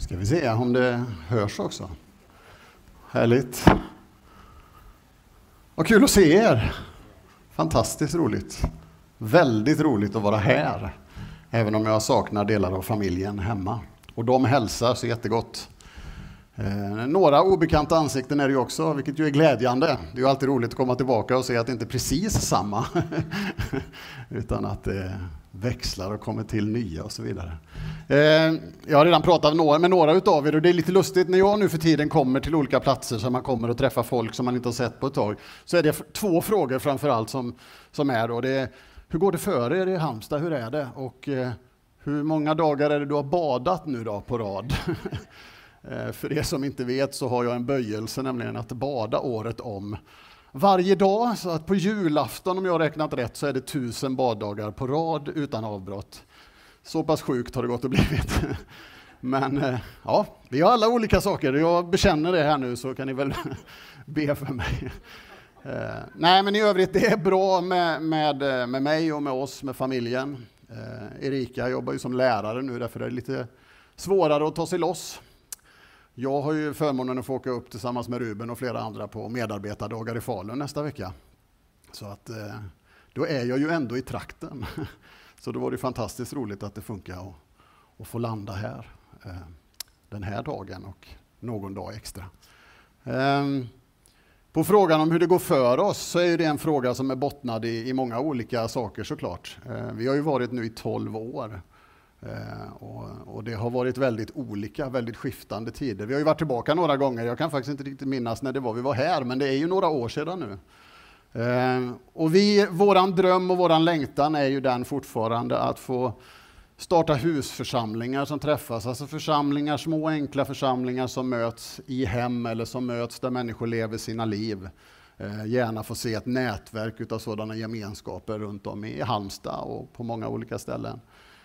Ska vi se om det hörs också. Härligt. Vad kul att se er. Fantastiskt roligt. Väldigt roligt att vara här. Även om jag saknar delar av familjen hemma. Och de hälsar så jättegott. Eh, några obekanta ansikten är det ju också, vilket ju är glädjande. Det är ju alltid roligt att komma tillbaka och se att det inte är precis samma. Utan att det växlar och kommer till nya och så vidare. Eh, jag har redan pratat med några utav er och det är lite lustigt när jag nu för tiden kommer till olika platser så man kommer och träffar folk som man inte har sett på ett tag. Så är det två frågor framför allt som, som är då. Det är, hur går det för er i Halmstad? Hur är det? Och eh, hur många dagar är det du har badat nu då på rad? Eh, för er som inte vet så har jag en böjelse, nämligen att bada året om. Varje dag, så att på julafton om jag har räknat rätt så är det tusen baddagar på rad utan avbrott. Så pass sjukt har det gått och blivit. Men eh, ja, vi har alla olika saker. Jag bekänner det här nu så kan ni väl be för mig. Eh, nej, men i övrigt, det är bra med, med, med mig och med oss, med familjen. Erika jobbar ju som lärare nu, därför är det lite svårare att ta sig loss. Jag har ju förmånen att få åka upp tillsammans med Ruben och flera andra på medarbetardagar i Falun nästa vecka. Så att eh, då är jag ju ändå i trakten. Så då var det fantastiskt roligt att det funkar att få landa här eh, den här dagen och någon dag extra. Ehm, på frågan om hur det går för oss så är det en fråga som är bottnad i, i många olika saker såklart. Eh, vi har ju varit nu i 12 år Eh, och, och, det har varit väldigt olika, väldigt skiftande tider. Vi har ju varit tillbaka några gånger, jag kan faktiskt inte riktigt minnas när det var vi var här, men det är ju några år sedan nu. Eh, och vi, våran dröm och våran längtan är ju den fortfarande att få starta husförsamlingar som träffas, alltså församlingar, små enkla församlingar som möts i hem eller som möts där människor lever sina liv. Eh, gärna få se ett nätverk av sådana gemenskaper runt om i Halmstad och på många olika ställen.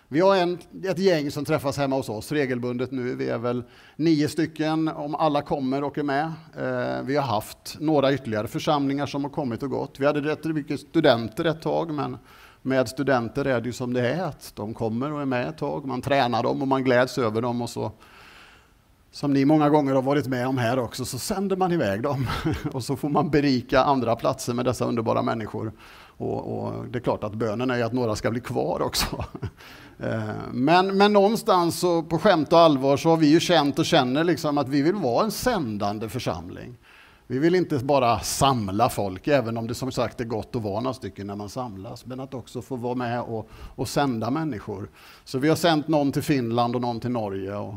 Vi har en, ett gäng som träffas hemma hos oss regelbundet nu. Vi är väl nio stycken om alla kommer och är med. Eh, vi har haft några ytterligare församlingar som har kommit och gått. Vi hade rätt mycket studenter ett tag, men med studenter är det ju som det är, att de kommer och är med ett tag. Man tränar dem och man gläds över dem och så som ni många gånger har varit med om här också, så sänder man iväg dem och så får man berika andra platser med dessa underbara människor. Och, och det är klart att bönen är att några ska bli kvar också. Eh, men, men någonstans så, på skämt och allvar så har vi ju känt och känner liksom att vi vill vara en sändande församling. Vi vill inte bara samla folk, även om det som sagt är gott att vara några stycken när man samlas, men att också få vara med och, och sända människor. Så vi har sänt någon till Finland och någon till Norge och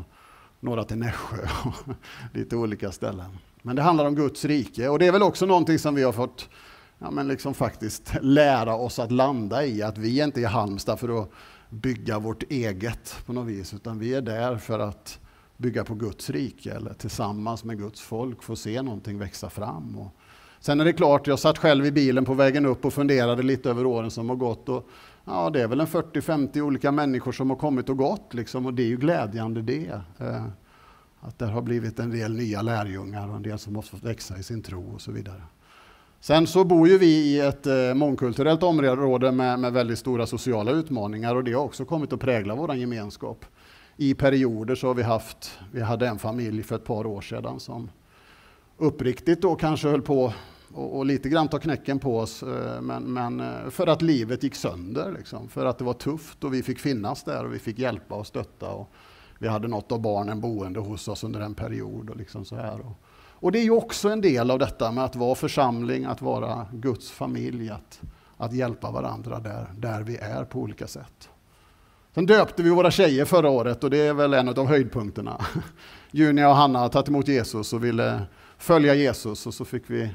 några till Nässjö och lite olika ställen. Men det handlar om Guds rike och det är väl också någonting som vi har fått ja, men liksom faktiskt lära oss att landa i, att vi är inte i Halmstad för att bygga vårt eget på något vis, utan vi är där för att bygga på Guds rike eller tillsammans med Guds folk få se någonting växa fram. Och sen är det klart, jag satt själv i bilen på vägen upp och funderade lite över åren som har gått. Och, ja, det är väl en 40-50 olika människor som har kommit och gått, liksom, och det är ju glädjande det. Eh, att det har blivit en del nya lärjungar och en del som har fått växa i sin tro och så vidare. Sen så bor ju vi i ett eh, mångkulturellt område med, med väldigt stora sociala utmaningar och det har också kommit att prägla vår gemenskap. I perioder så har vi haft, vi hade en familj för ett par år sedan som uppriktigt då kanske höll på och, och lite grann ta knäcken på oss, eh, men, men eh, för att livet gick sönder, liksom, för att det var tufft och vi fick finnas där och vi fick hjälpa och stötta. Och vi hade något av barnen boende hos oss under en period. Och liksom så här. Och, och det är ju också en del av detta med att vara församling, att vara Guds familj, att, att hjälpa varandra där, där vi är på olika sätt. Sen döpte vi våra tjejer förra året och det är väl en av höjdpunkterna. Junia och Hanna har tagit emot Jesus och ville följa Jesus och så fick vi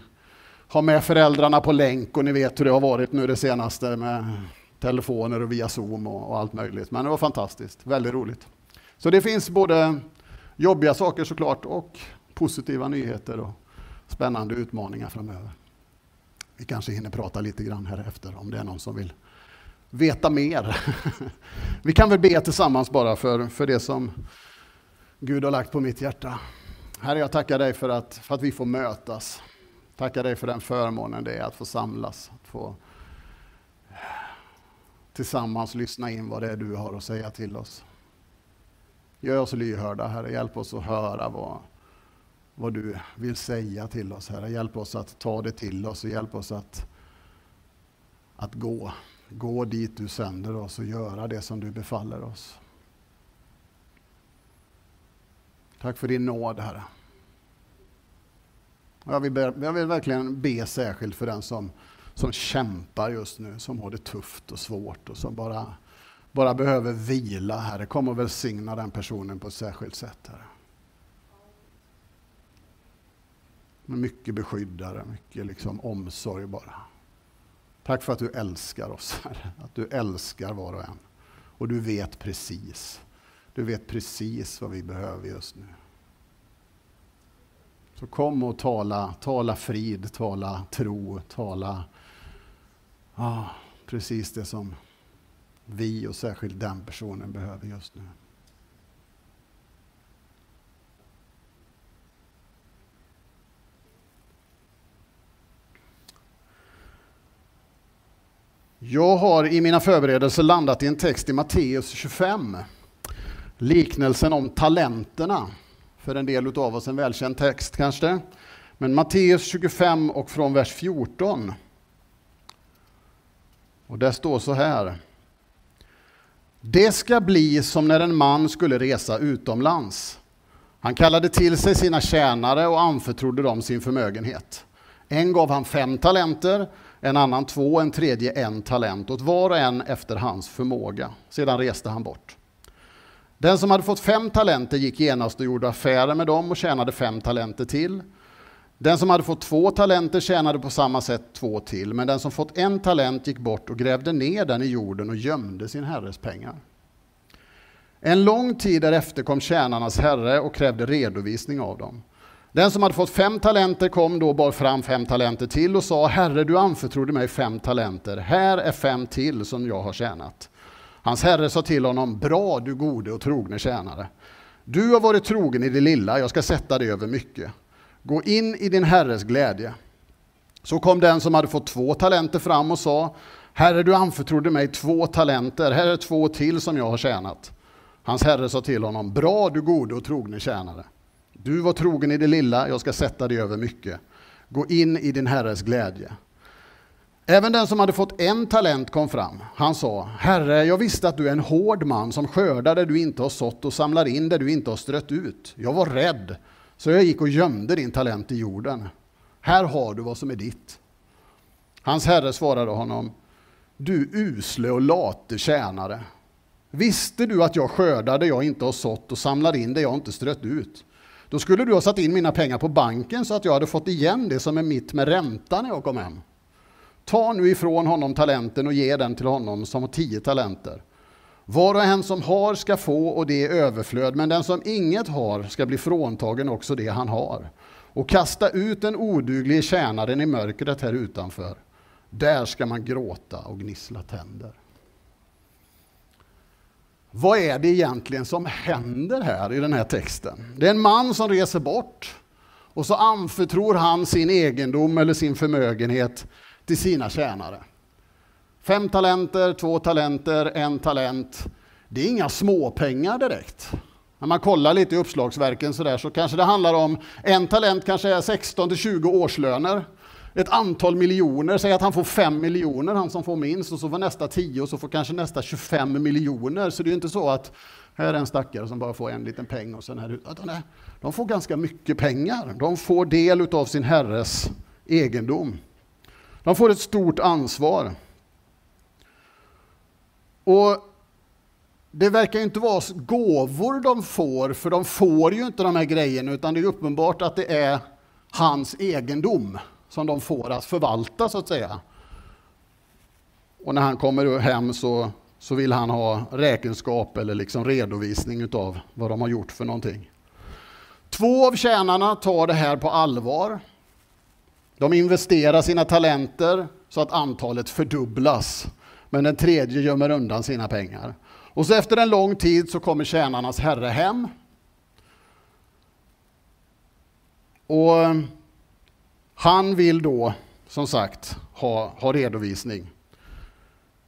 ha med föräldrarna på länk och ni vet hur det har varit nu det senaste med telefoner och via Zoom och, och allt möjligt. Men det var fantastiskt, väldigt roligt. Så det finns både jobbiga saker såklart och positiva nyheter och spännande utmaningar framöver. Vi kanske hinner prata lite grann här efter om det är någon som vill veta mer. Vi kan väl be tillsammans bara för, för det som Gud har lagt på mitt hjärta. Herre, jag tackar dig för att, för att vi får mötas. Tackar dig för den förmånen det är att få samlas, att få tillsammans lyssna in vad det är du har att säga till oss. Gör oss lyhörda, Herre. Hjälp oss att höra vad, vad du vill säga till oss, Herre. Hjälp oss att ta det till oss och hjälp oss att, att gå. Gå dit du sänder oss och göra det som du befaller oss. Tack för din nåd, Herre. Jag vill, be, jag vill verkligen be särskilt för den som, som kämpar just nu, som har det tufft och svårt och som bara, bara behöver vila, Herre. Kom och välsigna den personen på ett särskilt sätt, Herre. Med mycket beskyddare, mycket liksom omsorg bara. Tack för att du älskar oss, Herre. Att du älskar var och en. Och du vet precis. Du vet precis vad vi behöver just nu. Så kom och tala, tala frid, tala tro, tala ah, precis det som vi och särskilt den personen behöver just nu. Jag har i mina förberedelser landat i en text i Matteus 25. Liknelsen om talenterna. För en del av oss en välkänd text kanske. Men Matteus 25 och från vers 14. Och där står så här. Det ska bli som när en man skulle resa utomlands. Han kallade till sig sina tjänare och anförtrodde dem sin förmögenhet. En gav han fem talenter, en annan två, en tredje en talent åt var och en efter hans förmåga. Sedan reste han bort. Den som hade fått fem talenter gick genast och gjorde affärer med dem och tjänade fem talenter till. Den som hade fått två talenter tjänade på samma sätt två till, men den som fått en talent gick bort och grävde ner den i jorden och gömde sin herres pengar. En lång tid därefter kom tjänarnas herre och krävde redovisning av dem. Den som hade fått fem talenter kom då och bar fram fem talenter till och sa, Herre, du anförtrodde mig fem talenter, här är fem till som jag har tjänat. Hans herre sa till honom, bra du gode och trogne tjänare. Du har varit trogen i det lilla, jag ska sätta dig över mycket. Gå in i din herres glädje. Så kom den som hade fått två talenter fram och sa, Herre, du anförtrodde mig två talenter, här är två till som jag har tjänat. Hans herre sa till honom, bra du gode och trogne tjänare. Du var trogen i det lilla, jag ska sätta dig över mycket. Gå in i din herres glädje. Även den som hade fått en talent kom fram. Han sa, Herre, jag visste att du är en hård man som skördar där du inte har sått och samlar in där du inte har strött ut. Jag var rädd, så jag gick och gömde din talent i jorden. Här har du vad som är ditt. Hans herre svarade honom, du usle och late tjänare. Visste du att jag skördar där jag inte har sått och samlar in där jag inte strött ut? Då skulle du ha satt in mina pengar på banken så att jag hade fått igen det som är mitt med ränta när jag kom hem. Ta nu ifrån honom talenten och ge den till honom som har tio talenter. Var och en som har ska få och det är överflöd, men den som inget har ska bli fråntagen också det han har. Och kasta ut den oduglige tjänaren i mörkret här utanför. Där ska man gråta och gnissla tänder. Vad är det egentligen som händer här i den här texten? Det är en man som reser bort och så anförtror han sin egendom eller sin förmögenhet till sina tjänare. Fem talenter, två talenter, en talent. Det är inga småpengar direkt. När man kollar lite i uppslagsverken så, där, så kanske det handlar om en talent kanske är 16 till 20 årslöner. Ett antal miljoner, säg att han får 5 miljoner, han som får minst, och så får nästa 10 och så får kanske nästa 25 miljoner. Så det är inte så att här är en stackare som bara får en liten peng och sen här utan De får ganska mycket pengar. De får del av sin herres egendom. De får ett stort ansvar. Och det verkar inte vara gåvor de får, för de får ju inte de här grejerna, utan det är uppenbart att det är hans egendom som de får att förvalta, så att säga. Och när han kommer hem så, så vill han ha räkenskap eller liksom redovisning av vad de har gjort för någonting. Två av tjänarna tar det här på allvar de investerar sina talenter så att antalet fördubblas. Men den tredje gömmer undan sina pengar. Och så efter en lång tid så kommer tjänarnas herre hem. Och han vill då, som sagt, ha, ha redovisning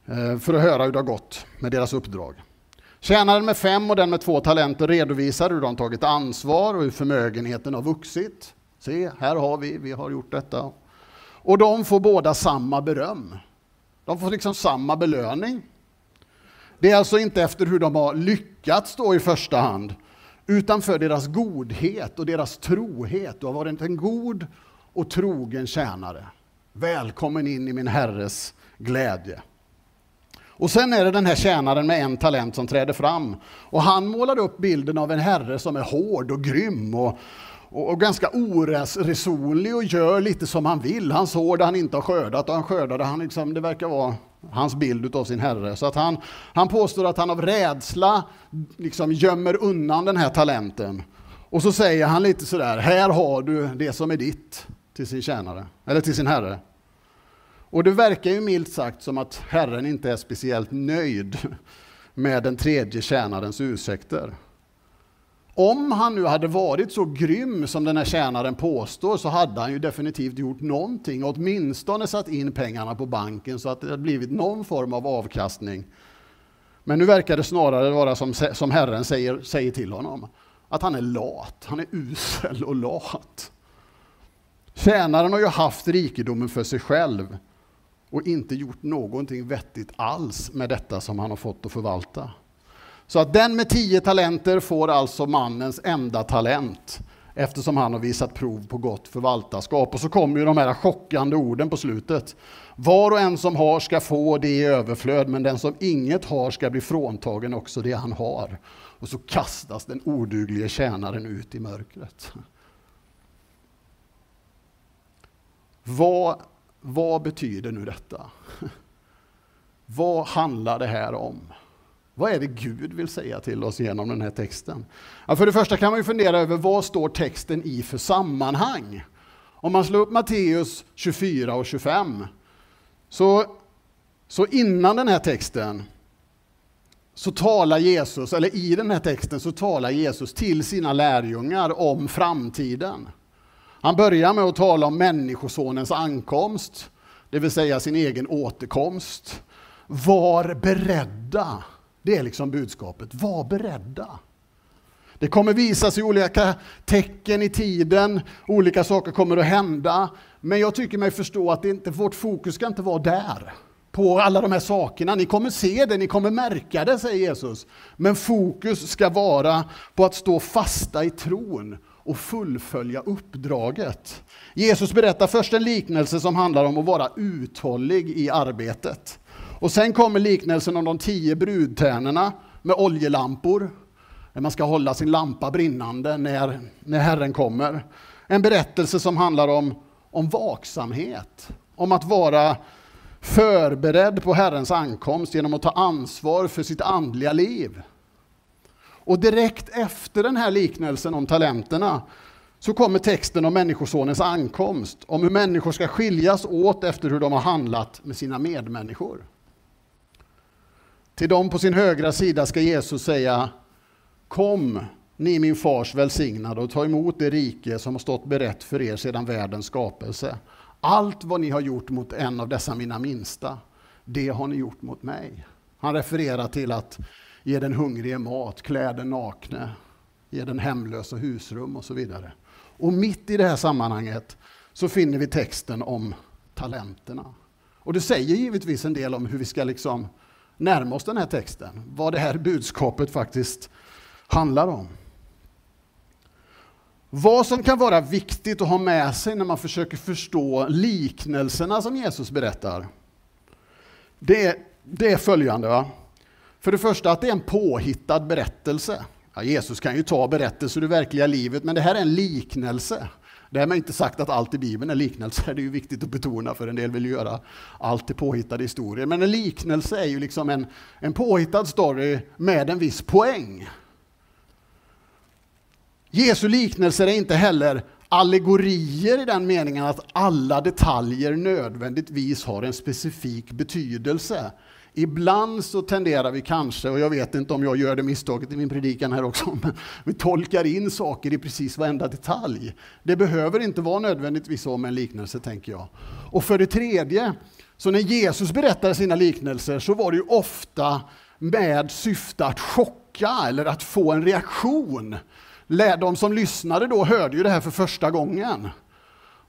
eh, för att höra hur det har gått med deras uppdrag. Tjänaren med fem och den med två talenter redovisar hur de tagit ansvar och hur förmögenheten har vuxit. Se, här har vi, vi har gjort detta. Och de får båda samma beröm. De får liksom samma belöning. Det är alltså inte efter hur de har lyckats då i första hand, utan för deras godhet och deras trohet. Du har varit en god och trogen tjänare. Välkommen in i min Herres glädje. Och sen är det den här tjänaren med en talent som träder fram. Och han målar upp bilden av en herre som är hård och grym och, och, och ganska oresonlig och gör lite som han vill. Han sår det han inte har skördat och han skördar det han liksom, det verkar vara hans bild av sin herre. Så att han, han påstår att han av rädsla liksom gömmer undan den här talenten. Och så säger han lite sådär, här har du det som är ditt till sin tjänare, eller till sin herre. Och det verkar ju milt sagt som att Herren inte är speciellt nöjd med den tredje tjänarens ursäkter. Om han nu hade varit så grym som den här tjänaren påstår så hade han ju definitivt gjort någonting, åtminstone satt in pengarna på banken så att det hade blivit någon form av avkastning. Men nu verkar det snarare vara som, som Herren säger, säger till honom, att han är lat, han är usel och lat. Tjänaren har ju haft rikedomen för sig själv och inte gjort någonting vettigt alls med detta som han har fått att förvalta. Så att den med tio talenter får alltså mannens enda talent eftersom han har visat prov på gott förvaltarskap. Och så kommer ju de här chockande orden på slutet. Var och en som har ska få det i överflöd, men den som inget har ska bli fråntagen också det han har. Och så kastas den oduglige tjänaren ut i mörkret. Vad, vad betyder nu detta? Vad handlar det här om? Vad är det Gud vill säga till oss genom den här texten? Ja, för det första kan man ju fundera över vad står texten i för sammanhang? Om man slår upp Matteus 24 och 25, så, så innan den här texten så talar Jesus, eller i den här texten så talar Jesus till sina lärjungar om framtiden. Han börjar med att tala om Människosonens ankomst, det vill säga sin egen återkomst. Var beredda det är liksom budskapet. Var beredda. Det kommer visa sig olika tecken i tiden, olika saker kommer att hända. Men jag tycker mig förstå att det inte, vårt fokus ska inte vara där, på alla de här sakerna. Ni kommer se det, ni kommer märka det, säger Jesus. Men fokus ska vara på att stå fasta i tron och fullfölja uppdraget. Jesus berättar först en liknelse som handlar om att vara uthållig i arbetet. Och sen kommer liknelsen om de tio brudtärnorna med oljelampor. Där man ska hålla sin lampa brinnande när, när Herren kommer. En berättelse som handlar om, om vaksamhet. Om att vara förberedd på Herrens ankomst genom att ta ansvar för sitt andliga liv. Och direkt efter den här liknelsen om talenterna så kommer texten om Människosonens ankomst, om hur människor ska skiljas åt efter hur de har handlat med sina medmänniskor. Till dem på sin högra sida ska Jesus säga Kom, ni min fars välsignade och ta emot det rike som har stått berett för er sedan världens skapelse. Allt vad ni har gjort mot en av dessa mina minsta, det har ni gjort mot mig. Han refererar till att ge den hungrige mat, klä den nakne, ge den hemlösa husrum och så vidare. Och mitt i det här sammanhanget så finner vi texten om talenterna. Och det säger givetvis en del om hur vi ska liksom närma oss den här texten, vad det här budskapet faktiskt handlar om. Vad som kan vara viktigt att ha med sig när man försöker förstå liknelserna som Jesus berättar, det är, det är följande. Va? För det första att det är en påhittad berättelse. Ja, Jesus kan ju ta berättelser ur verkliga livet, men det här är en liknelse. Därmed inte sagt att allt i Bibeln är liknelser, det är ju viktigt att betona för en del vill ju göra allt till påhittade historier. Men en liknelse är ju liksom en, en påhittad story med en viss poäng. Jesu liknelser är inte heller allegorier i den meningen att alla detaljer nödvändigtvis har en specifik betydelse. Ibland så tenderar vi kanske, och jag vet inte om jag gör det misstaget i min predikan här också, men vi tolkar in saker i precis varenda detalj. Det behöver inte vara nödvändigtvis så med en liknelse, tänker jag. Och för det tredje, så när Jesus berättade sina liknelser så var det ju ofta med syfte att chocka eller att få en reaktion. De som lyssnade då hörde ju det här för första gången.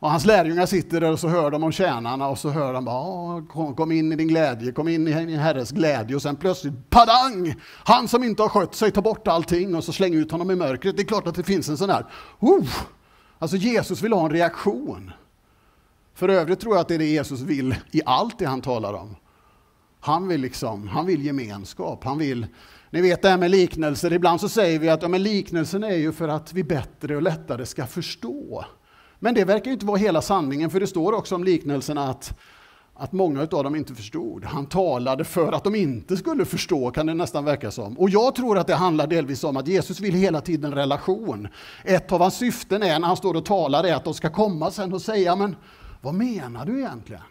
Och hans lärjungar sitter där och så hör de om tjänarna och så hör de bara kom, kom in i din glädje, kom in i din herres glädje och sen plötsligt padang! Han som inte har skött sig tar bort allting och så slänger ut honom i mörkret. Det är klart att det finns en sån där, uh! Alltså Jesus vill ha en reaktion. För övrigt tror jag att det är det Jesus vill i allt det han talar om. Han vill, liksom, han vill gemenskap, han vill ni vet det här med liknelser, ibland så säger vi att ja, men liknelsen är ju för att vi bättre och lättare ska förstå. Men det verkar inte vara hela sanningen, för det står också om liknelserna att, att många av dem inte förstod. Han talade för att de inte skulle förstå, kan det nästan verka som. Och jag tror att det handlar delvis om att Jesus vill hela tiden relation. Ett av hans syften är när han står och talar är att de ska komma sen och säga, men vad menar du egentligen?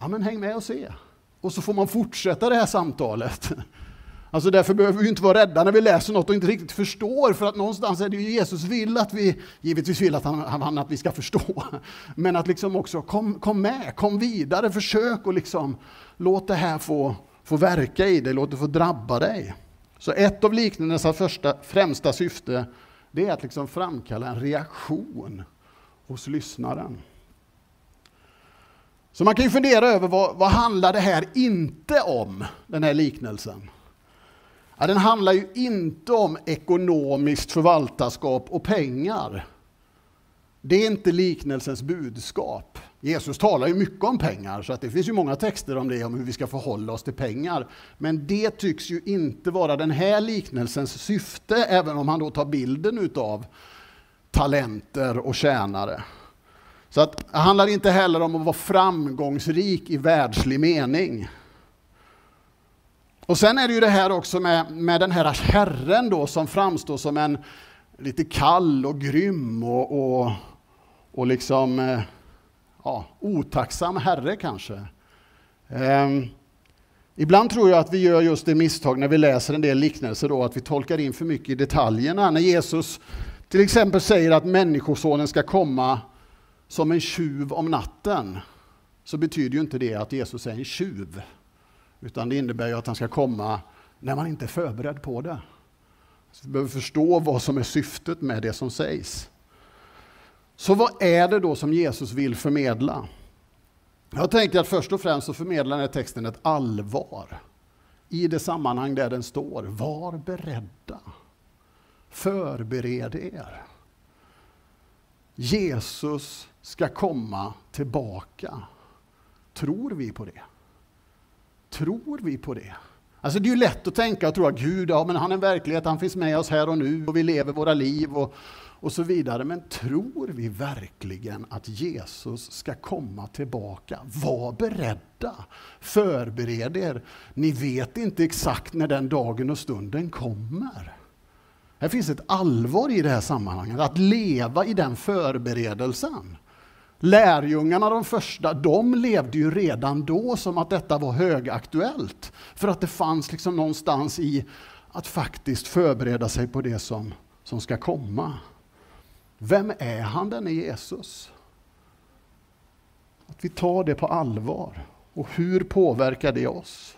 Ja, men häng med och se. Och så får man fortsätta det här samtalet. Alltså därför behöver vi inte vara rädda när vi läser något och inte riktigt förstår, för att någonstans är det ju Jesus vill att vi, givetvis vill att han, han att vi ska förstå, men att liksom också kom, kom med, kom vidare, försök och liksom låt det här få, få verka i dig, låt det få drabba dig. Så ett av liknelsens första, främsta syfte, det är att liksom framkalla en reaktion hos lyssnaren. Så man kan ju fundera över vad, vad handlar det här inte om, den här liknelsen? Ja, den handlar ju inte om ekonomiskt förvaltarskap och pengar. Det är inte liknelsens budskap. Jesus talar ju mycket om pengar, så att det finns ju många texter om det, om hur vi ska förhålla oss till pengar. Men det tycks ju inte vara den här liknelsens syfte, även om han då tar bilden utav talenter och tjänare. Så att, det handlar inte heller om att vara framgångsrik i världslig mening. Och sen är det ju det här också med, med den här Herren då som framstår som en lite kall och grym och, och, och liksom eh, ja, otacksam Herre kanske. Um, ibland tror jag att vi gör just det misstag när vi läser en del liknelser då, att vi tolkar in för mycket i detaljerna. När Jesus till exempel säger att Människosonen ska komma som en tjuv om natten, så betyder ju inte det att Jesus är en tjuv. Utan det innebär ju att han ska komma när man inte är förberedd på det. Så vi behöver förstå vad som är syftet med det som sägs. Så vad är det då som Jesus vill förmedla? Jag tänker att först och främst så förmedlar den här texten ett allvar i det sammanhang där den står. Var beredda. Förbered er. Jesus ska komma tillbaka. Tror vi på det? Tror vi på det? Alltså det är ju lätt att tänka och tro att Gud, ja, men han är en verklighet, han finns med oss här och nu och vi lever våra liv och, och så vidare. Men tror vi verkligen att Jesus ska komma tillbaka? Var beredda, förbered er. Ni vet inte exakt när den dagen och stunden kommer. Här finns ett allvar i det här sammanhanget, att leva i den förberedelsen. Lärjungarna, de första, de levde ju redan då som att detta var högaktuellt. För att det fanns liksom någonstans i att faktiskt förbereda sig på det som, som ska komma. Vem är han, denne Jesus? Att vi tar det på allvar. Och hur påverkar det oss?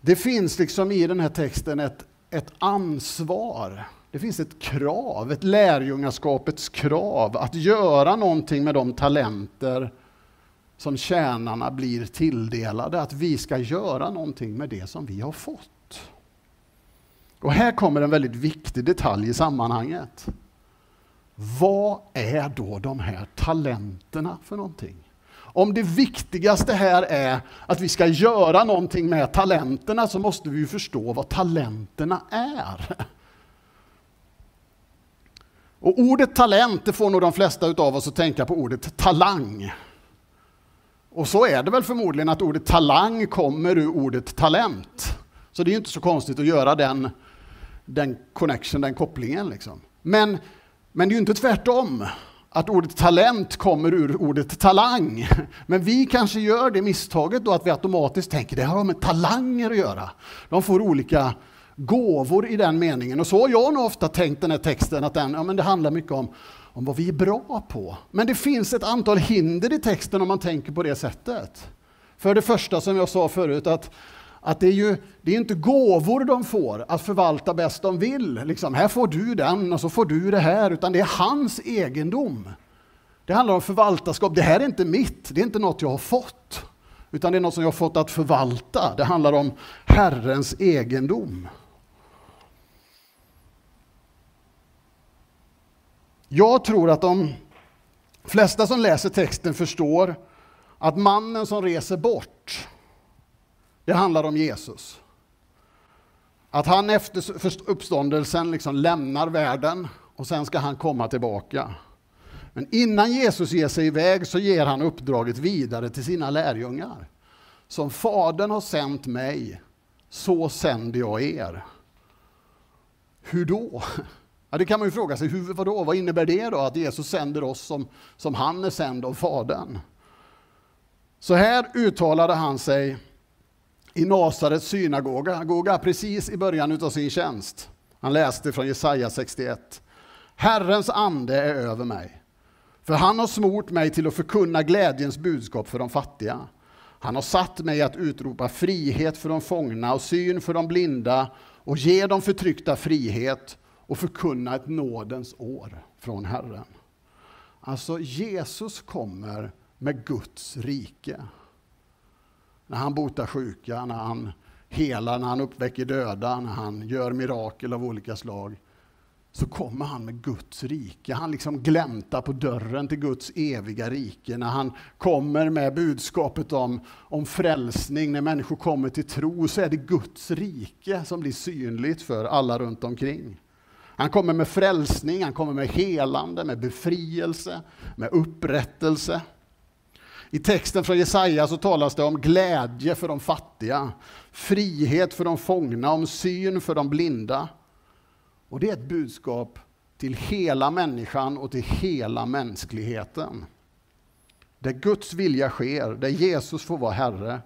Det finns liksom i den här texten ett, ett ansvar det finns ett krav, ett lärjungaskapets krav, att göra någonting med de talenter som tjänarna blir tilldelade, att vi ska göra någonting med det som vi har fått. Och här kommer en väldigt viktig detalj i sammanhanget. Vad är då de här talenterna för någonting? Om det viktigaste här är att vi ska göra någonting med talenterna så måste vi förstå vad talenterna är. Och ordet talent, det får nog de flesta av oss att tänka på ordet talang. Och så är det väl förmodligen att ordet talang kommer ur ordet talent. Så det är inte så konstigt att göra den, den connection, den kopplingen. Liksom. Men, men det är ju inte tvärtom, att ordet talent kommer ur ordet talang. Men vi kanske gör det misstaget då att vi automatiskt tänker det har med talanger att göra. De får olika gåvor i den meningen. Och så har jag nog ofta tänkt den här texten, att den, ja, men det handlar mycket om, om vad vi är bra på. Men det finns ett antal hinder i texten om man tänker på det sättet. För det första, som jag sa förut, att, att det är ju det är inte gåvor de får att förvalta bäst de vill. Liksom, här får du den och så får du det här, utan det är hans egendom. Det handlar om förvaltarskap. Det här är inte mitt, det är inte något jag har fått, utan det är något som jag har fått att förvalta. Det handlar om Herrens egendom. Jag tror att de flesta som läser texten förstår att mannen som reser bort, det handlar om Jesus. Att han efter uppståndelsen liksom lämnar världen och sen ska han komma tillbaka. Men innan Jesus ger sig iväg så ger han uppdraget vidare till sina lärjungar. Som Fadern har sänt mig, så sänder jag er. Hur då? Ja, det kan man ju fråga sig, hur, vadå, vad innebär det då att Jesus sänder oss som, som han är sänd av Fadern? Så här uttalade han sig i Nasarets synagoga, precis i början av sin tjänst. Han läste från Jesaja 61. Herrens ande är över mig, för han har smort mig till att förkunna glädjens budskap för de fattiga. Han har satt mig att utropa frihet för de fångna och syn för de blinda och ge de förtryckta frihet och förkunna ett nådens år från Herren. Alltså Jesus kommer med Guds rike. När han botar sjuka, när han helar, när han uppväcker döda, när han gör mirakel av olika slag så kommer han med Guds rike. Han liksom gläntar på dörren till Guds eviga rike. När han kommer med budskapet om, om frälsning, när människor kommer till tro, så är det Guds rike som blir synligt för alla runt omkring. Han kommer med frälsning, han kommer med helande, med befrielse, med upprättelse. I texten från Jesaja så talas det om glädje för de fattiga, frihet för de fångna, om syn för de blinda. Och det är ett budskap till hela människan och till hela mänskligheten. Där Guds vilja sker, där Jesus får vara Herre,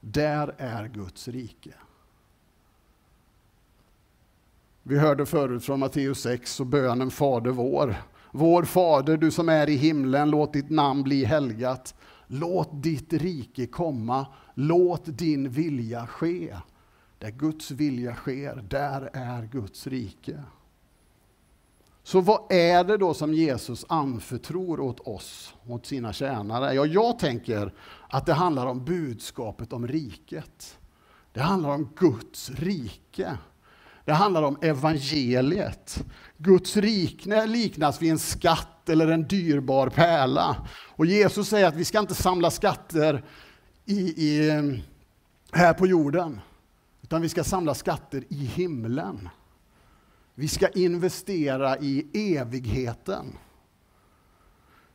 där är Guds rike. Vi hörde förut från Matteus 6 och bönen Fader vår. Vår Fader, du som är i himlen, låt ditt namn bli helgat. Låt ditt rike komma, låt din vilja ske. Där Guds vilja sker, där är Guds rike. Så vad är det då som Jesus anförtror åt oss, åt sina tjänare? Ja, jag tänker att det handlar om budskapet om riket. Det handlar om Guds rike. Det handlar om evangeliet. Guds rike liknas vid en skatt eller en dyrbar pärla. Och Jesus säger att vi ska inte samla skatter i, i, här på jorden, utan vi ska samla skatter i himlen. Vi ska investera i evigheten.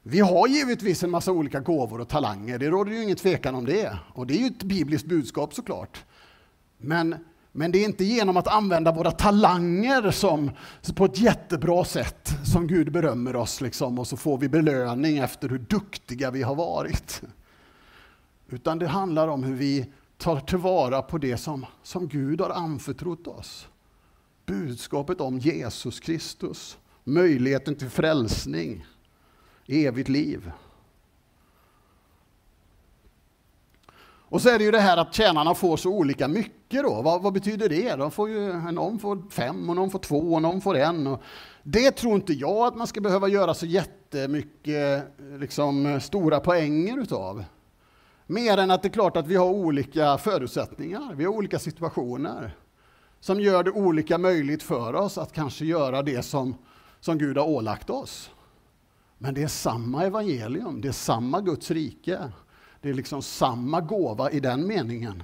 Vi har givetvis en massa olika gåvor och talanger, det råder ju ingen tvekan om det. Och det är ju ett bibliskt budskap såklart. Men men det är inte genom att använda våra talanger som, på ett jättebra sätt som Gud berömmer oss liksom, och så får vi belöning efter hur duktiga vi har varit. Utan det handlar om hur vi tar tillvara på det som, som Gud har anförtrott oss. Budskapet om Jesus Kristus, möjligheten till frälsning, evigt liv. Och så är det ju det här att tjänarna får så olika mycket då. Vad, vad, betyder det? De får ju, någon får fem, och någon får två och någon får en. Och det tror inte jag att man ska behöva göra så jättemycket liksom, stora poänger utav. Mer än att det är klart att vi har olika förutsättningar, vi har olika situationer som gör det olika möjligt för oss att kanske göra det som, som Gud har ålagt oss. Men det är samma evangelium, det är samma Guds rike. Det är liksom samma gåva i den meningen.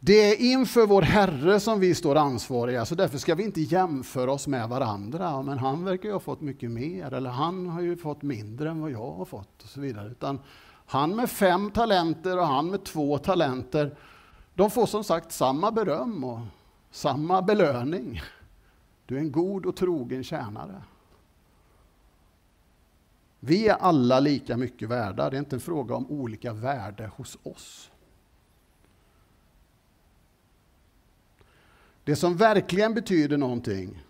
Det är inför vår Herre som vi står ansvariga, så därför ska vi inte jämföra oss med varandra. Men han verkar ju ha fått mycket mer, eller han har ju fått mindre än vad jag har fått och så vidare. Utan han med fem talenter och han med två talenter, de får som sagt samma beröm och samma belöning. Du är en god och trogen tjänare. Vi är alla lika mycket värda. Det är inte en fråga om olika värde hos oss. Det som verkligen betyder någonting,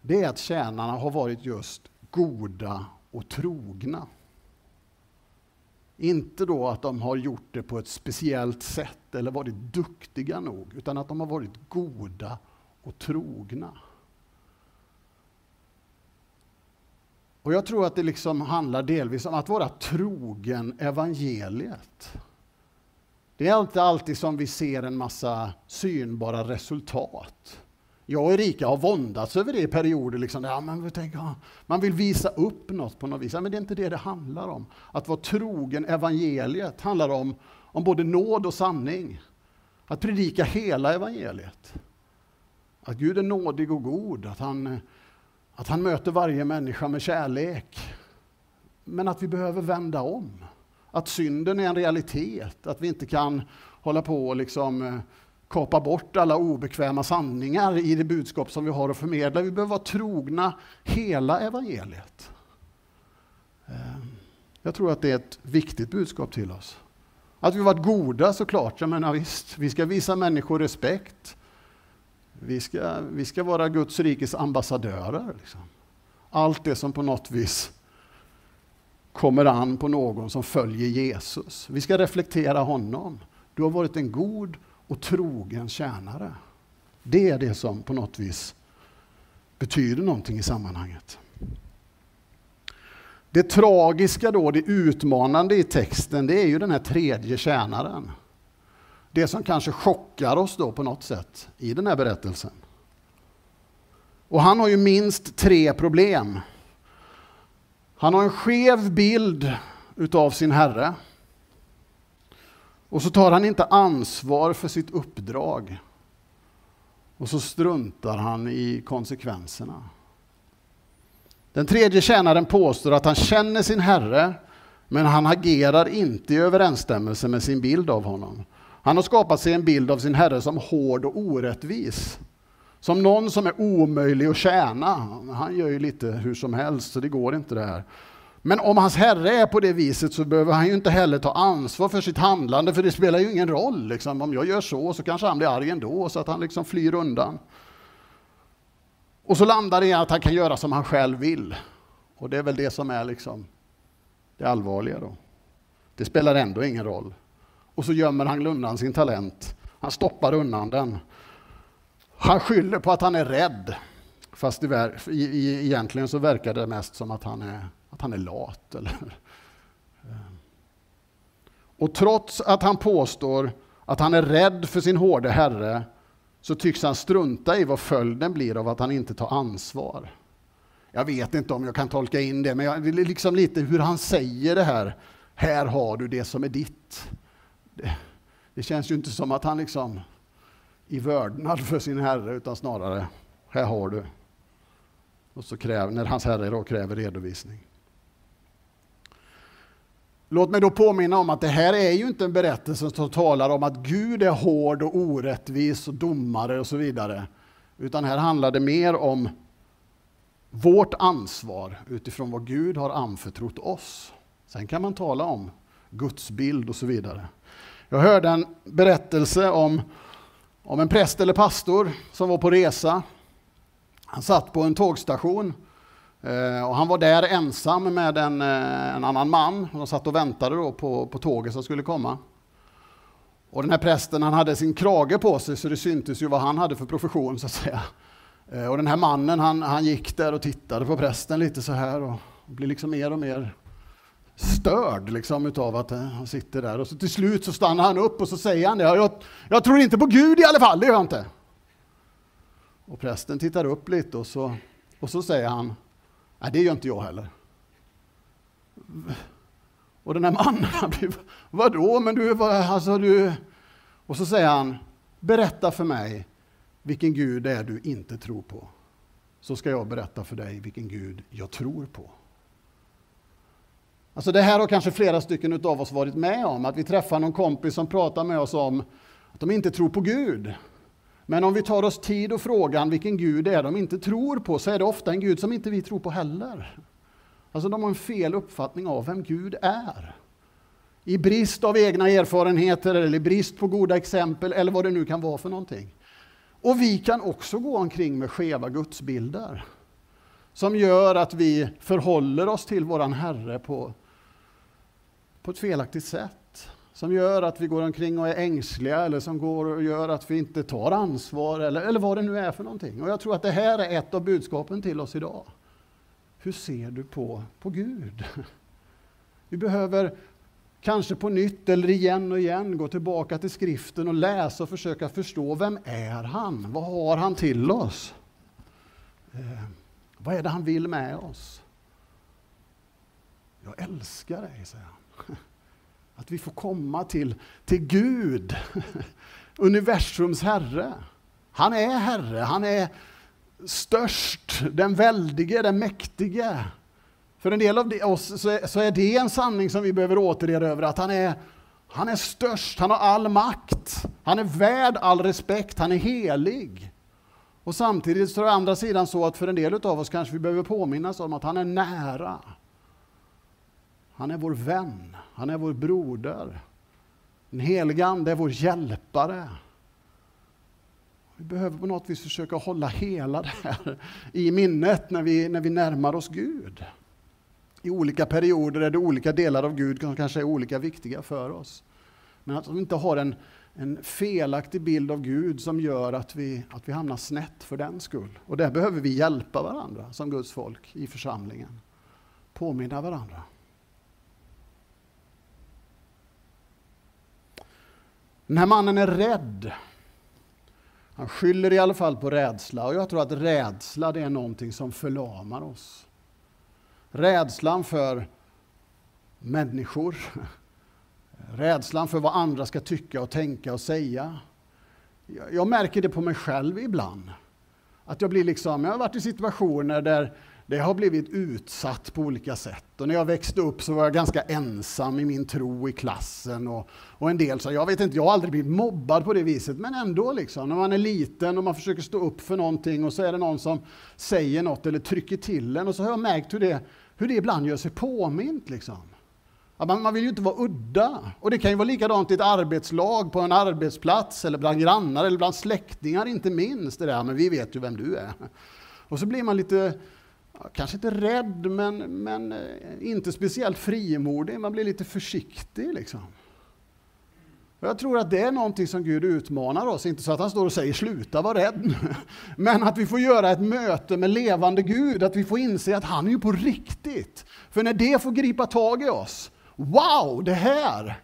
det är att tjänarna har varit just goda och trogna. Inte då att de har gjort det på ett speciellt sätt eller varit duktiga nog, utan att de har varit goda och trogna. Och jag tror att det liksom handlar delvis om att vara trogen evangeliet. Det är inte alltid som vi ser en massa synbara resultat. Jag och Erika har våndats över det i perioder. Liksom, ja, man, tänker, man vill visa upp något på något vis. Ja, men det är inte det det handlar om. Att vara trogen evangeliet handlar om, om både nåd och sanning. Att predika hela evangeliet. Att Gud är nådig och god, att han, att han möter varje människa med kärlek. Men att vi behöver vända om. Att synden är en realitet, att vi inte kan hålla på och liksom eh, kapa bort alla obekväma sanningar i det budskap som vi har att förmedla. Vi behöver vara trogna hela evangeliet. Eh, jag tror att det är ett viktigt budskap till oss. Att vi varit goda såklart, jag menar visst, vi ska visa människor respekt. Vi ska, vi ska vara Guds rikes ambassadörer. Liksom. Allt det som på något vis kommer an på någon som följer Jesus. Vi ska reflektera honom. Du har varit en god och trogen tjänare. Det är det som på något vis betyder någonting i sammanhanget. Det tragiska då, det utmanande i texten, det är ju den här tredje tjänaren. Det som kanske chockar oss då på något sätt i den här berättelsen. Och han har ju minst tre problem. Han har en skev bild utav sin herre. Och så tar han inte ansvar för sitt uppdrag. Och så struntar han i konsekvenserna. Den tredje tjänaren påstår att han känner sin herre, men han agerar inte i överensstämmelse med sin bild av honom. Han har skapat sig en bild av sin herre som hård och orättvis. Som någon som är omöjlig att tjäna. Han gör ju lite hur som helst, så det går inte det här. Men om hans herre är på det viset så behöver han ju inte heller ta ansvar för sitt handlande, för det spelar ju ingen roll. Liksom. Om jag gör så, så kanske han blir arg ändå, så att han liksom flyr undan. Och så landar det i att han kan göra som han själv vill. Och det är väl det som är liksom det allvarliga då. Det spelar ändå ingen roll. Och så gömmer han undan sin talent. Han stoppar undan den. Han skyller på att han är rädd. Fast det, egentligen så verkar det mest som att han är att han är lat. Eller. Eh. Och trots att han påstår att han är rädd för sin hårde herre så tycks han strunta i vad följden blir av att han inte tar ansvar. Jag vet inte om jag kan tolka in det, men jag, det är liksom lite hur han säger det här. Här har du det som är ditt. Det, det känns ju inte som att han liksom i vördnad för sin herre, utan snarare, här har du. Och så kräver, när hans herre då kräver redovisning. Låt mig då påminna om att det här är ju inte en berättelse som talar om att Gud är hård och orättvis och domare och så vidare. Utan här handlar det mer om vårt ansvar utifrån vad Gud har anförtrott oss. Sen kan man tala om Guds bild och så vidare. Jag hörde en berättelse om, om en präst eller pastor som var på resa. Han satt på en tågstation eh, och han var där ensam med en, eh, en annan man. De satt och väntade då på, på tåget som skulle komma. Och den här prästen han hade sin krage på sig så det syntes ju vad han hade för profession så att säga. Eh, och den här mannen han, han gick där och tittade på prästen lite så här och blev liksom mer och mer störd liksom utav att eh, han sitter där. Och så till slut så stannar han upp och så säger han det. Jag, jag tror inte på Gud i alla fall, det gör jag inte. Och prästen tittar upp lite och så, och så säger han Nej, det gör inte jag heller. Och den här mannen, han blir, vadå, men du, alltså du... Och så säger han, berätta för mig vilken Gud det är du inte tror på. Så ska jag berätta för dig vilken Gud jag tror på. Alltså det här har kanske flera stycken av oss varit med om, att vi träffar någon kompis som pratar med oss om att de inte tror på Gud. Men om vi tar oss tid och frågan vilken Gud det är de inte tror på, så är det ofta en Gud som inte vi tror på heller. Alltså de har en fel uppfattning av vem Gud är. I brist av egna erfarenheter eller i brist på goda exempel eller vad det nu kan vara för någonting. Och vi kan också gå omkring med skeva gudsbilder. Som gör att vi förhåller oss till våran Herre på, på ett felaktigt sätt. Som gör att vi går omkring och är ängsliga eller som går och gör att vi inte tar ansvar eller, eller vad det nu är för någonting. Och jag tror att det här är ett av budskapen till oss idag. Hur ser du på, på Gud? Vi behöver kanske på nytt eller igen och igen gå tillbaka till skriften och läsa och försöka förstå vem är han? Vad har han till oss? Eh, vad är det han vill med oss? Jag älskar dig, säger han. Att vi får komma till, till Gud, universums Herre. Han är Herre, han är störst, den väldige, den mäktige. För en del av oss så är det en sanning som vi behöver återerövra, att han är, han är störst, han har all makt, han är värd all respekt, han är helig. Och samtidigt så är det andra sidan så att för en del av oss kanske vi behöver påminnas om att han är nära. Han är vår vän, han är vår broder. Den helige Ande är vår hjälpare. Vi behöver på något vis försöka hålla hela det här i minnet när vi, när vi närmar oss Gud. I olika perioder är det olika delar av Gud som kanske är olika viktiga för oss. Men att vi inte har en, en felaktig bild av Gud som gör att vi, att vi hamnar snett för den skull. Och där behöver vi hjälpa varandra som Guds folk i församlingen. Påminna varandra. Den här mannen är rädd. Han skyller i alla fall på rädsla och jag tror att rädsla det är någonting som förlamar oss. Rädslan för människor. Rädslan för vad andra ska tycka och tänka och säga. Jag märker det på mig själv ibland. Att jag blir liksom, jag har varit i situationer där det har blivit utsatt på olika sätt. Och när jag växte upp så var jag ganska ensam i min tro i klassen. Och, och en del sa, jag vet inte, jag har aldrig blivit mobbad på det viset, men ändå liksom. När man är liten och man försöker stå upp för någonting och så är det någon som säger något eller trycker till en och så har jag märkt hur det, hur det ibland gör sig påmint liksom. Man, man vill ju inte vara udda. Och det kan ju vara likadant i ett arbetslag, på en arbetsplats, eller bland grannar, eller bland släktingar inte minst. Det där, men vi vet ju vem du är. Och så blir man lite kanske inte rädd, men, men eh, inte speciellt frimodig. Man blir lite försiktig. Liksom. Och jag tror att det är någonting som Gud utmanar oss, inte så att han står och säger sluta vara rädd, men att vi får göra ett möte med levande Gud, att vi får inse att han är ju på riktigt. För när det får gripa tag i oss, wow, det här,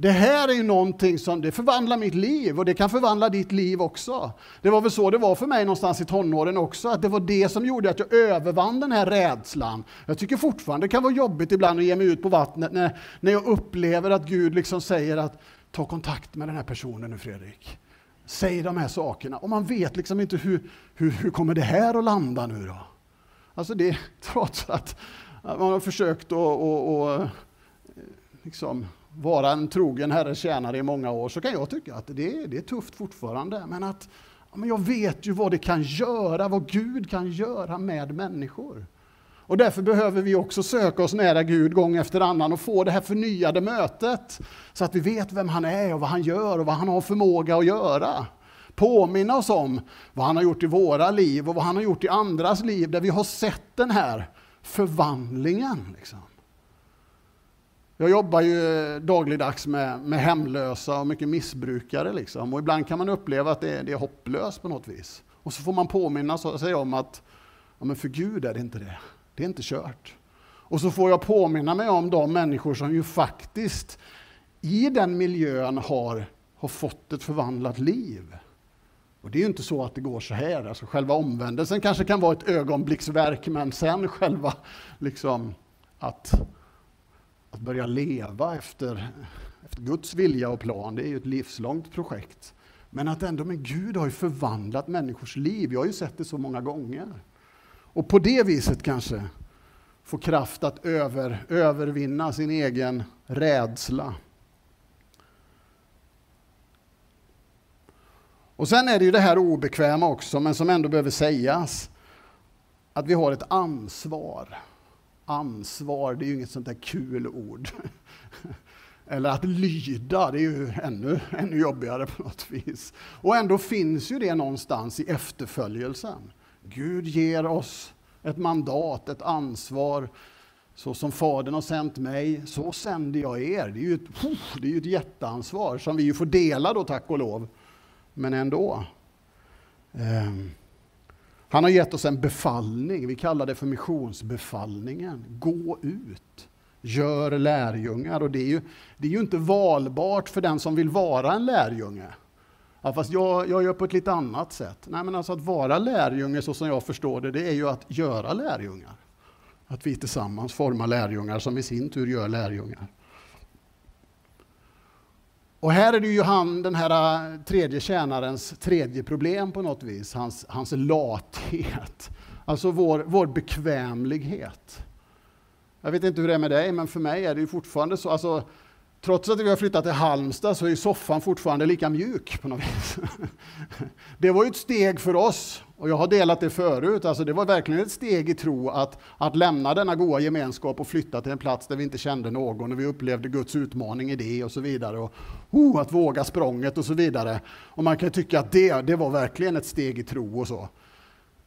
det här är ju någonting som det förvandlar mitt liv och det kan förvandla ditt liv också. Det var väl så det var för mig någonstans i tonåren också, att det var det som gjorde att jag övervann den här rädslan. Jag tycker fortfarande det kan vara jobbigt ibland att ge mig ut på vattnet när, när jag upplever att Gud liksom säger att ta kontakt med den här personen nu Fredrik. Säg de här sakerna. Och man vet liksom inte hur, hur, hur kommer det här att landa nu då? Alltså det, trots att man har försökt att och, liksom vara en trogen Herres tjänare i många år, så kan jag tycka att det, det är tufft fortfarande. Men att men jag vet ju vad det kan göra, vad Gud kan göra med människor. Och därför behöver vi också söka oss nära Gud gång efter annan och få det här förnyade mötet. Så att vi vet vem han är och vad han gör och vad han har förmåga att göra. Påminna oss om vad han har gjort i våra liv och vad han har gjort i andras liv, där vi har sett den här förvandlingen. Liksom. Jag jobbar ju eh, dagligdags med, med hemlösa och mycket missbrukare. Liksom. Och ibland kan man uppleva att det är, det är hopplöst på något vis. Och så får man påminna sig om att ja, men för Gud är det inte det. Det är inte kört. Och så får jag påminna mig om de människor som ju faktiskt i den miljön har, har fått ett förvandlat liv. Och det är ju inte så att det går så här. Alltså själva omvändelsen kanske kan vara ett ögonblicksverk, men sen själva liksom att att börja leva efter, efter Guds vilja och plan, det är ju ett livslångt projekt. Men att ändå, men Gud har ju förvandlat människors liv. Jag har ju sett det så många gånger. Och på det viset kanske få kraft att över, övervinna sin egen rädsla. Och sen är det ju det här obekväma också, men som ändå behöver sägas. Att vi har ett ansvar ansvar, det är ju inget sånt där kul ord. Eller att lyda, det är ju ännu, ännu jobbigare på något vis. Och ändå finns ju det någonstans i efterföljelsen. Gud ger oss ett mandat, ett ansvar Så som Fadern har sänt mig, så sänder jag er. Det är ju ett, det är ju ett jätteansvar som vi ju får dela då, tack och lov. Men ändå. Um. Han har gett oss en befallning, vi kallar det för missionsbefallningen. Gå ut, gör lärjungar. Och det är ju, det är ju inte valbart för den som vill vara en lärjunge. Ja, fast jag, jag gör på ett lite annat sätt. Nej, men alltså att vara lärjunge så som jag förstår det, det är ju att göra lärjungar. Att vi tillsammans formar lärjungar som i sin tur gör lärjungar. Och här är det ju han, den här äh, tredje tjänarens tredje problem på något vis, hans, hans lathet. Alltså vår, vår bekvämlighet. Jag vet inte hur det är med dig, men för mig är det ju fortfarande så. Alltså, Trots att vi har flyttat till Halmstad så är soffan fortfarande lika mjuk på något vis. Det var ju ett steg för oss, och jag har delat det förut, alltså det var verkligen ett steg i tro att, att lämna denna goda gemenskap och flytta till en plats där vi inte kände någon och vi upplevde Guds utmaning i det och så vidare. Och, oh, att våga språnget och så vidare. Och man kan tycka att det, det var verkligen ett steg i tro och så.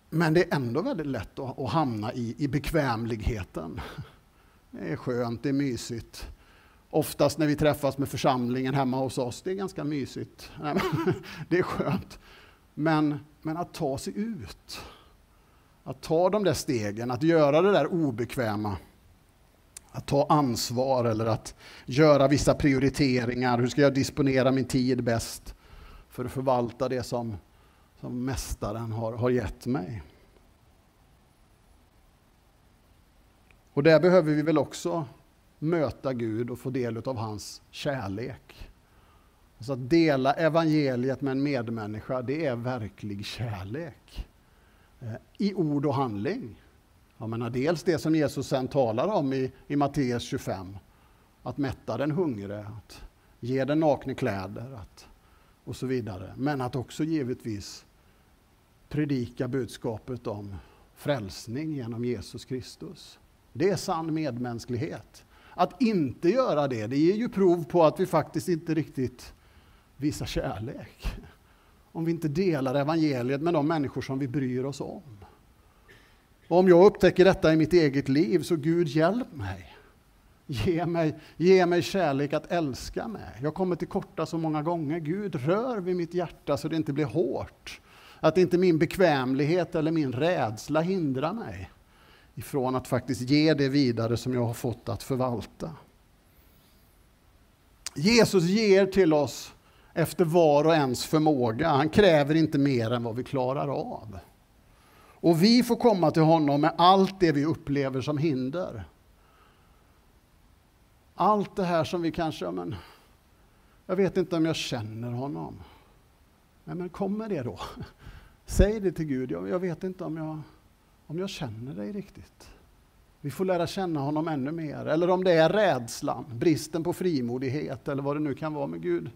Men det är ändå väldigt lätt att, att hamna i, i bekvämligheten. Det är skönt, det är mysigt oftast när vi träffas med församlingen hemma hos oss. Det är ganska mysigt. Det är skönt. Men, men att ta sig ut, att ta de där stegen, att göra det där obekväma, att ta ansvar eller att göra vissa prioriteringar. Hur ska jag disponera min tid bäst för att förvalta det som, som Mästaren har, har gett mig? Och där behöver vi väl också möta Gud och få del av hans kärlek. Alltså att dela evangeliet med en medmänniska, det är verklig kärlek. Eh, I ord och handling. Jag menar, dels det som Jesus sen talar om i, i Matteus 25. Att mätta den hungre, att ge den nakne kläder att, och så vidare. Men att också givetvis predika budskapet om frälsning genom Jesus Kristus. Det är sann medmänsklighet. Att inte göra det, det ger ju prov på att vi faktiskt inte riktigt visa kärlek. Om vi inte delar evangeliet med de människor som vi bryr oss om. Och om jag upptäcker detta i mitt eget liv, så Gud hjälp mig. Ge mig, ge mig kärlek att älska mig. Jag kommer till korta så många gånger. Gud, rör vid mitt hjärta så det inte blir hårt. Att inte min bekvämlighet eller min rädsla hindrar mig ifrån att faktiskt ge det vidare som jag har fått att förvalta. Jesus ger till oss efter var och ens förmåga. Han kräver inte mer än vad vi klarar av. Och vi får komma till honom med allt det vi upplever som hinder. Allt det här som vi kanske, men, jag vet inte om jag känner honom. Nej, men kommer det då. Säg det till Gud, jag, jag vet inte om jag om jag känner dig riktigt. Vi får lära känna honom ännu mer. Eller om det är rädslan, bristen på frimodighet eller vad det nu kan vara. med Gud,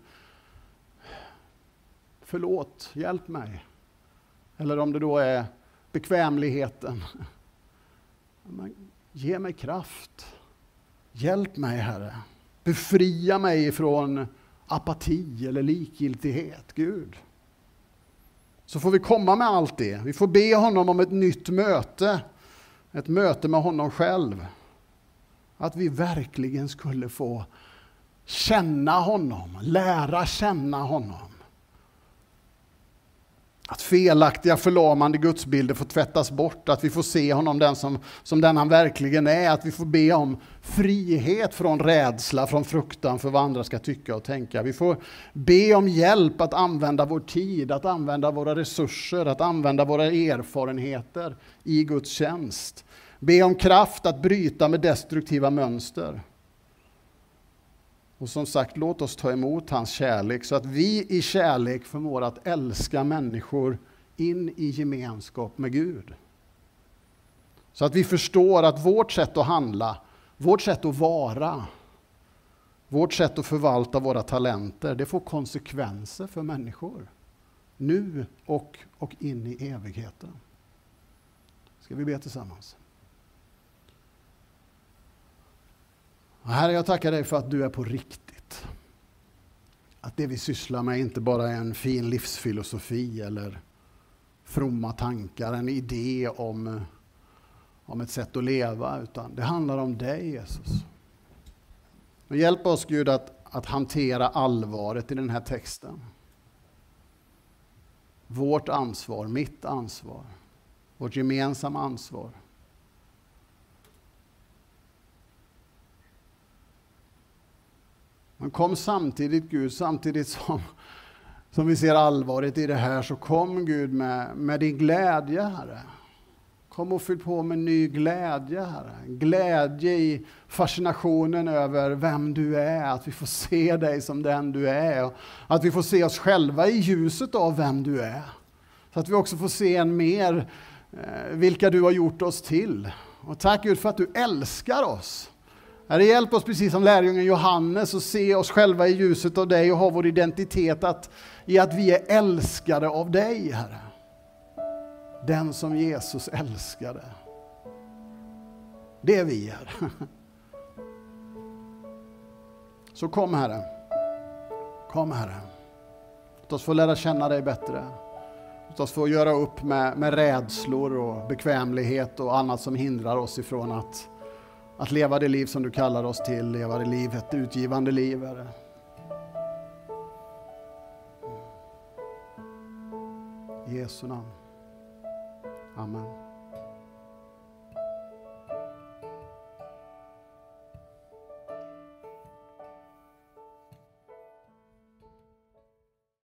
förlåt, hjälp mig. Eller om det då är bekvämligheten. Men ge mig kraft. Hjälp mig, Herre. Befria mig från apati eller likgiltighet, Gud så får vi komma med allt det. Vi får be honom om ett nytt möte, ett möte med honom själv. Att vi verkligen skulle få känna honom, lära känna honom. Att felaktiga förlamande gudsbilder får tvättas bort, att vi får se honom den som, som den han verkligen är, att vi får be om frihet från rädsla, från fruktan för vad andra ska tycka och tänka. Vi får be om hjälp att använda vår tid, att använda våra resurser, att använda våra erfarenheter i Guds tjänst. Be om kraft att bryta med destruktiva mönster. Och som sagt, låt oss ta emot hans kärlek så att vi i kärlek förmår att älska människor in i gemenskap med Gud. Så att vi förstår att vårt sätt att handla, vårt sätt att vara, vårt sätt att förvalta våra talenter, det får konsekvenser för människor. Nu och, och in i evigheten. Ska vi be tillsammans? Herre, jag tackar dig för att du är på riktigt. Att det vi sysslar med inte bara är en fin livsfilosofi eller fromma tankar, en idé om, om ett sätt att leva, utan det handlar om dig Jesus. Och hjälp oss Gud att, att hantera allvaret i den här texten. Vårt ansvar, mitt ansvar, vårt gemensamma ansvar. Men kom samtidigt Gud, samtidigt som, som vi ser allvaret i det här, så kom Gud med, med din glädje Herre. Kom och fyll på med ny glädje, Herre. Glädje i fascinationen över vem du är, att vi får se dig som den du är. Att vi får se oss själva i ljuset av vem du är. Så att vi också får se en mer eh, vilka du har gjort oss till. Och tack Gud för att du älskar oss. Herre, hjälp oss precis som lärjungen Johannes att se oss själva i ljuset av dig och ha vår identitet att, i att vi är älskade av dig, Herre. Den som Jesus älskade. Det är vi, Herre. Så kom, Herre. Kom, Herre. Låt oss få lära känna dig bättre. Låt oss få göra upp med, med rädslor och bekvämlighet och annat som hindrar oss ifrån att att leva det liv som du kallar oss till, leva det liv, ett utgivande liv, Herre. I Jesu namn. Amen.